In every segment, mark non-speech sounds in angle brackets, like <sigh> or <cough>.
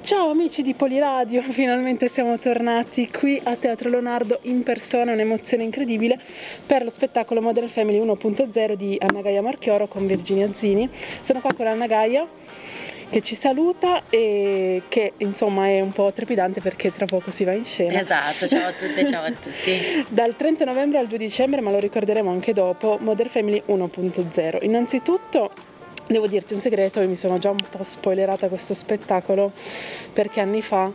Ciao amici di Poliradio, <laughs> finalmente siamo tornati qui a Teatro Leonardo in persona, un'emozione incredibile per lo spettacolo Modern Family 1.0 di Anna Gaia Marchioro con Virginia Zini. Sono qua con Anna Gaia che ci saluta e che insomma è un po' trepidante perché tra poco si va in scena. Esatto, ciao a tutte, ciao a <laughs> tutti. Dal 30 novembre al 2 dicembre, ma lo ricorderemo anche dopo, Modern Family 1.0. Innanzitutto Devo dirti un segreto, io mi sono già un po' spoilerata questo spettacolo perché anni fa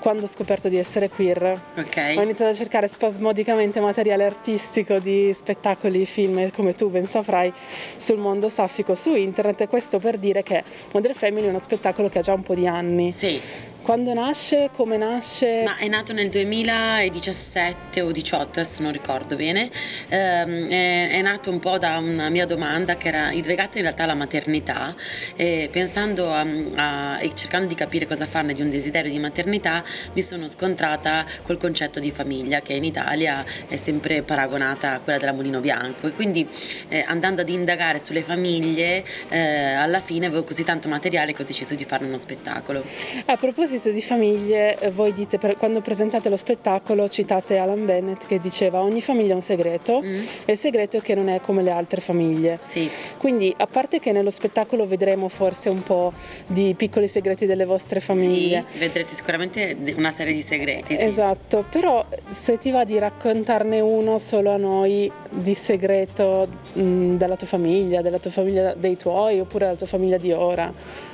quando ho scoperto di essere queer okay. ho iniziato a cercare spasmodicamente materiale artistico di spettacoli, film, come tu ben saprai, sul mondo saffico su internet e questo per dire che Modern Family è uno spettacolo che ha già un po' di anni. Sì. Quando nasce? Come nasce? Ma è nato nel 2017 o 18, adesso non ricordo bene. Eh, è, è, nato un po' da una mia domanda che era legata in realtà alla maternità, e pensando a, a, e cercando di capire cosa farne di un desiderio di maternità, mi sono scontrata col concetto di famiglia che in Italia è sempre paragonata a quella della Mulino Bianco e quindi eh, andando ad indagare sulle famiglie eh, alla fine avevo così tanto materiale che ho deciso di farne uno spettacolo. A proposito proposito di famiglie, eh, voi dite per, quando presentate lo spettacolo citate Alan Bennett che diceva ogni famiglia ha un segreto mm. e il segreto è che non è come le altre famiglie. Sì. Quindi a parte che nello spettacolo vedremo forse un po' di piccoli segreti delle vostre famiglie. Sì, vedrete sicuramente una serie di segreti. Sì. Esatto, però se ti va di raccontarne uno solo a noi di segreto mh, della tua famiglia, della tua famiglia dei tuoi oppure della tua famiglia di ora.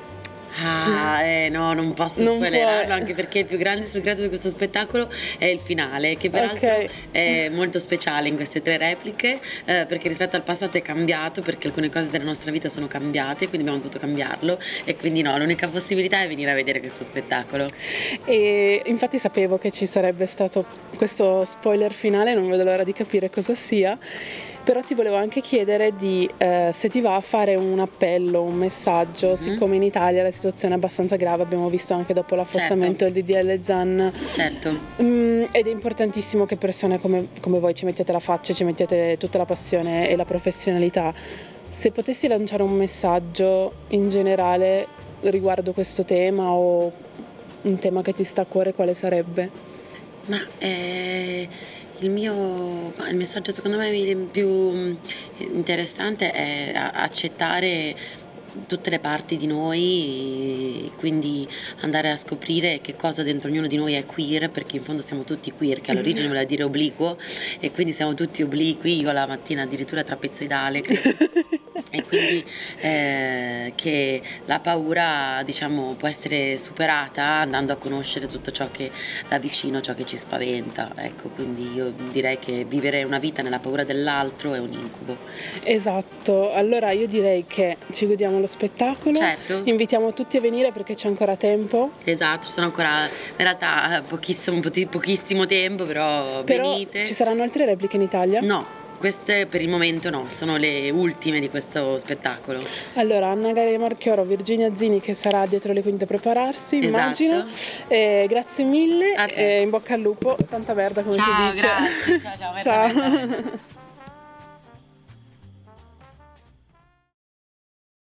Ah, eh, no, non posso non spoilerarlo puoi. anche perché il più grande segreto di questo spettacolo è il finale, che peraltro okay. è molto speciale in queste tre repliche, eh, perché rispetto al passato è cambiato, perché alcune cose della nostra vita sono cambiate, quindi abbiamo dovuto cambiarlo e quindi no, l'unica possibilità è venire a vedere questo spettacolo. E infatti sapevo che ci sarebbe stato questo spoiler finale, non vedo l'ora di capire cosa sia però ti volevo anche chiedere di eh, se ti va a fare un appello, un messaggio, mm-hmm. siccome in Italia la situazione è abbastanza grave, abbiamo visto anche dopo l'affossamento certo. del DDL ZAN. Certo. Mm, ed è importantissimo che persone come, come voi ci mettiate la faccia, ci mettiate tutta la passione e la professionalità. Se potessi lanciare un messaggio in generale riguardo questo tema o un tema che ti sta a cuore, quale sarebbe? Ma eh il mio il messaggio secondo me più mm, interessante è accettare tutte le parti di noi, quindi andare a scoprire che cosa dentro ognuno di noi è queer, perché in fondo siamo tutti queer, che all'origine vuol dire obliquo, e quindi siamo tutti obliqui, io la mattina addirittura trapezoidale. <laughs> e quindi eh, che la paura diciamo può essere superata andando a conoscere tutto ciò che da vicino, ciò che ci spaventa. Ecco quindi io direi che vivere una vita nella paura dell'altro è un incubo. Esatto. Allora io direi che ci godiamo lo spettacolo certo invitiamo tutti a venire perché c'è ancora tempo esatto ci sono ancora in realtà pochissimo, pochissimo tempo però, però venite ci saranno altre repliche in Italia? no queste per il momento no, sono le ultime di questo spettacolo. Allora, Anna Gaia Marchioro, Virginia Zini che sarà dietro le quinte a prepararsi, esatto. immagino. Eh, grazie mille e in bocca al lupo, tanta merda come ciao, si dice. Grazie, ciao, ciao, ciao. <laughs>